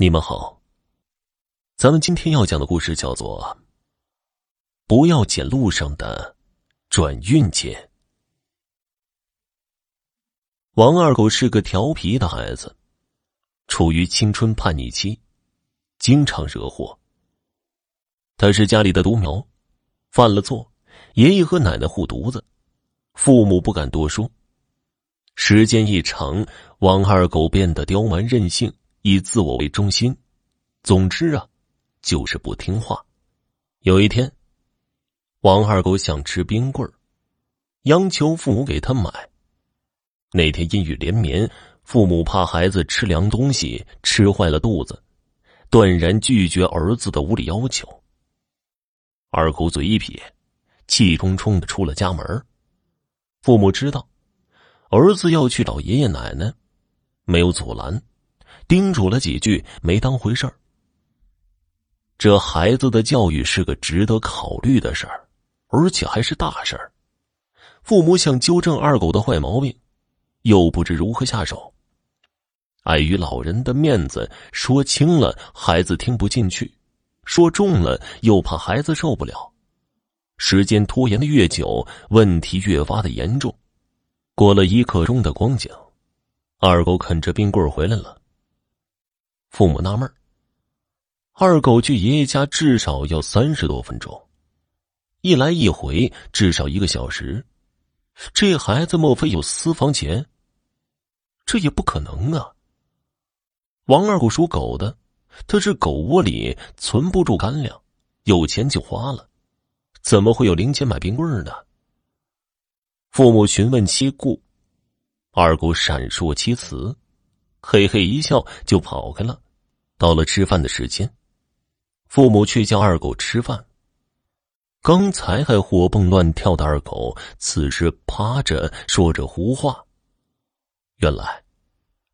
你们好，咱们今天要讲的故事叫做《不要捡路上的转运钱》。王二狗是个调皮的孩子，处于青春叛逆期，经常惹祸。他是家里的独苗，犯了错，爷爷和奶奶护犊子，父母不敢多说。时间一长，王二狗变得刁蛮任性。以自我为中心，总之啊，就是不听话。有一天，王二狗想吃冰棍央求父母给他买。那天阴雨连绵，父母怕孩子吃凉东西吃坏了肚子，断然拒绝儿子的无理要求。二狗嘴一撇，气冲冲的出了家门。父母知道儿子要去找爷爷奶奶，没有阻拦。叮嘱了几句，没当回事儿。这孩子的教育是个值得考虑的事儿，而且还是大事儿。父母想纠正二狗的坏毛病，又不知如何下手。碍于老人的面子，说轻了孩子听不进去，说重了又怕孩子受不了。时间拖延的越久，问题越发的严重。过了一刻钟的光景，二狗啃着冰棍回来了。父母纳闷二狗去爷爷家至少要三十多分钟，一来一回至少一个小时，这孩子莫非有私房钱？这也不可能啊！王二狗属狗的，他是狗窝里存不住干粮，有钱就花了，怎么会有零钱买冰棍呢？父母询问其故，二狗闪烁其词。嘿嘿一笑，就跑开了。到了吃饭的时间，父母去叫二狗吃饭。刚才还活蹦乱跳的二狗，此时趴着说着胡话。原来，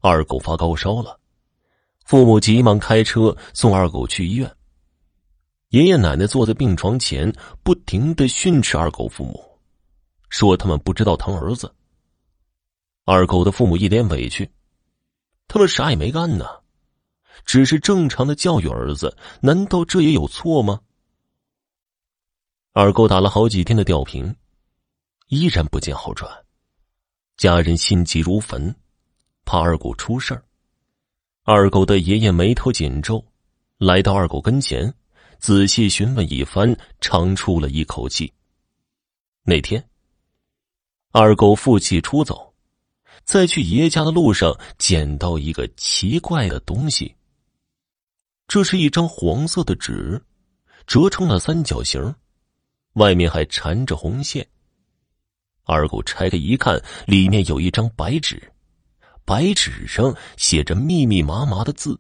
二狗发高烧了，父母急忙开车送二狗去医院。爷爷奶奶坐在病床前，不停的训斥二狗父母，说他们不知道疼儿子。二狗的父母一脸委屈。他们啥也没干呢，只是正常的教育儿子，难道这也有错吗？二狗打了好几天的吊瓶，依然不见好转，家人心急如焚，怕二狗出事儿。二狗的爷爷眉头紧皱，来到二狗跟前，仔细询问一番，长出了一口气。那天，二狗负气出走。在去爷爷家的路上，捡到一个奇怪的东西。这是一张黄色的纸，折成了三角形，外面还缠着红线。二狗拆开一看，里面有一张白纸，白纸上写着密密麻麻的字，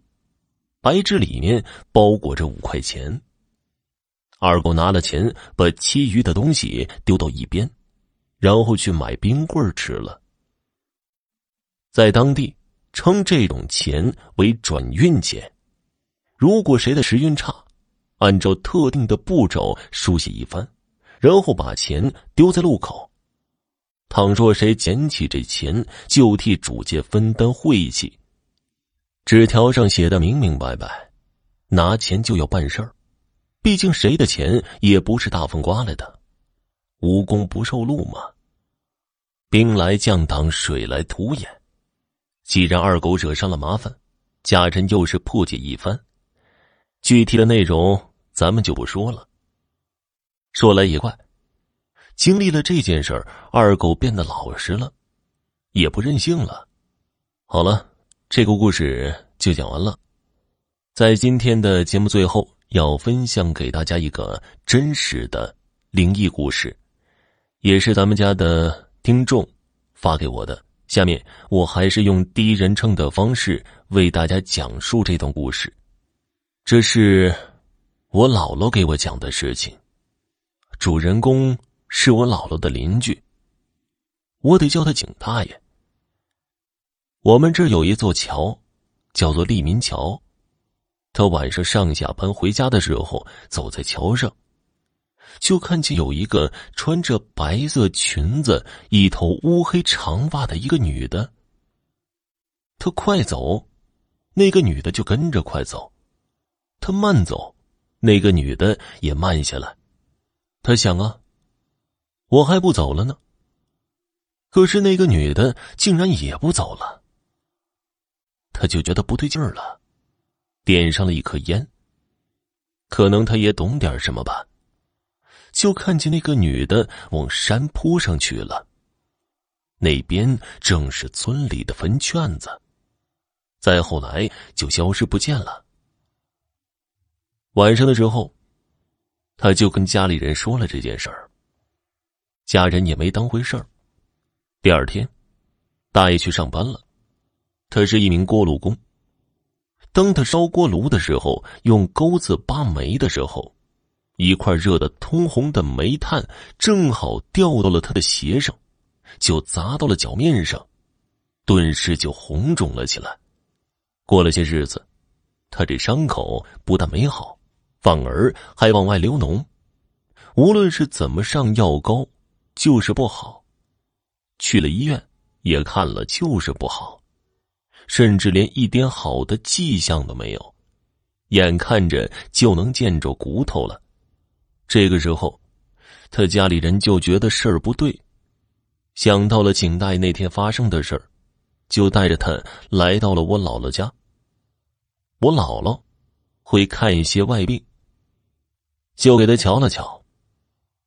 白纸里面包裹着五块钱。二狗拿了钱，把其余的东西丢到一边，然后去买冰棍吃了。在当地称这种钱为转运钱。如果谁的时运差，按照特定的步骤书写一番，然后把钱丢在路口。倘若谁捡起这钱，就替主界分担晦气。纸条上写的明明白白，拿钱就要办事儿。毕竟谁的钱也不是大风刮来的，无功不受禄嘛。兵来将挡，水来土掩。既然二狗惹上了麻烦，家人又是破解一番，具体的内容咱们就不说了。说来也怪，经历了这件事儿，二狗变得老实了，也不任性了。好了，这个故事就讲完了。在今天的节目最后，要分享给大家一个真实的灵异故事，也是咱们家的听众发给我的。下面我还是用第一人称的方式为大家讲述这段故事。这是我姥姥给我讲的事情，主人公是我姥姥的邻居，我得叫他景大爷。我们这有一座桥，叫做利民桥。他晚上上下班回家的时候，走在桥上。就看见有一个穿着白色裙子、一头乌黑长发的一个女的。他快走，那个女的就跟着快走。他慢走，那个女的也慢下来。他想啊，我还不走了呢。可是那个女的竟然也不走了。他就觉得不对劲儿了，点上了一颗烟。可能他也懂点什么吧，就看见那个女的往山坡上去了。那边正是村里的坟圈子，再后来就消失不见了。晚上的时候，他就跟家里人说了这件事儿。家人也没当回事儿。第二天，大爷去上班了，他是一名锅炉工。当他烧锅炉的时候，用钩子扒煤的时候，一块热的通红的煤炭正好掉到了他的鞋上。就砸到了脚面上，顿时就红肿了起来。过了些日子，他这伤口不但没好，反而还往外流脓。无论是怎么上药膏，就是不好。去了医院也看了，就是不好，甚至连一点好的迹象都没有。眼看着就能见着骨头了，这个时候，他家里人就觉得事儿不对。想到了景大爷那天发生的事儿，就带着他来到了我姥姥家。我姥姥会看一些外病，就给他瞧了瞧。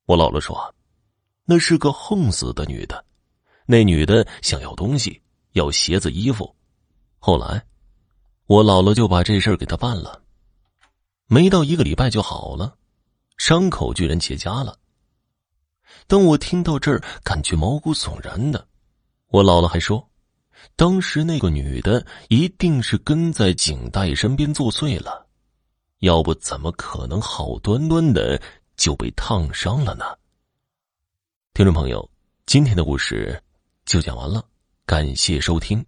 我姥姥说：“那是个横死的女的，那女的想要东西，要鞋子、衣服。后来，我姥姥就把这事儿给他办了，没到一个礼拜就好了，伤口居然结痂了。”当我听到这儿，感觉毛骨悚然的。我姥姥还说，当时那个女的一定是跟在景大爷身边作祟了，要不怎么可能好端端的就被烫伤了呢？听众朋友，今天的故事就讲完了，感谢收听。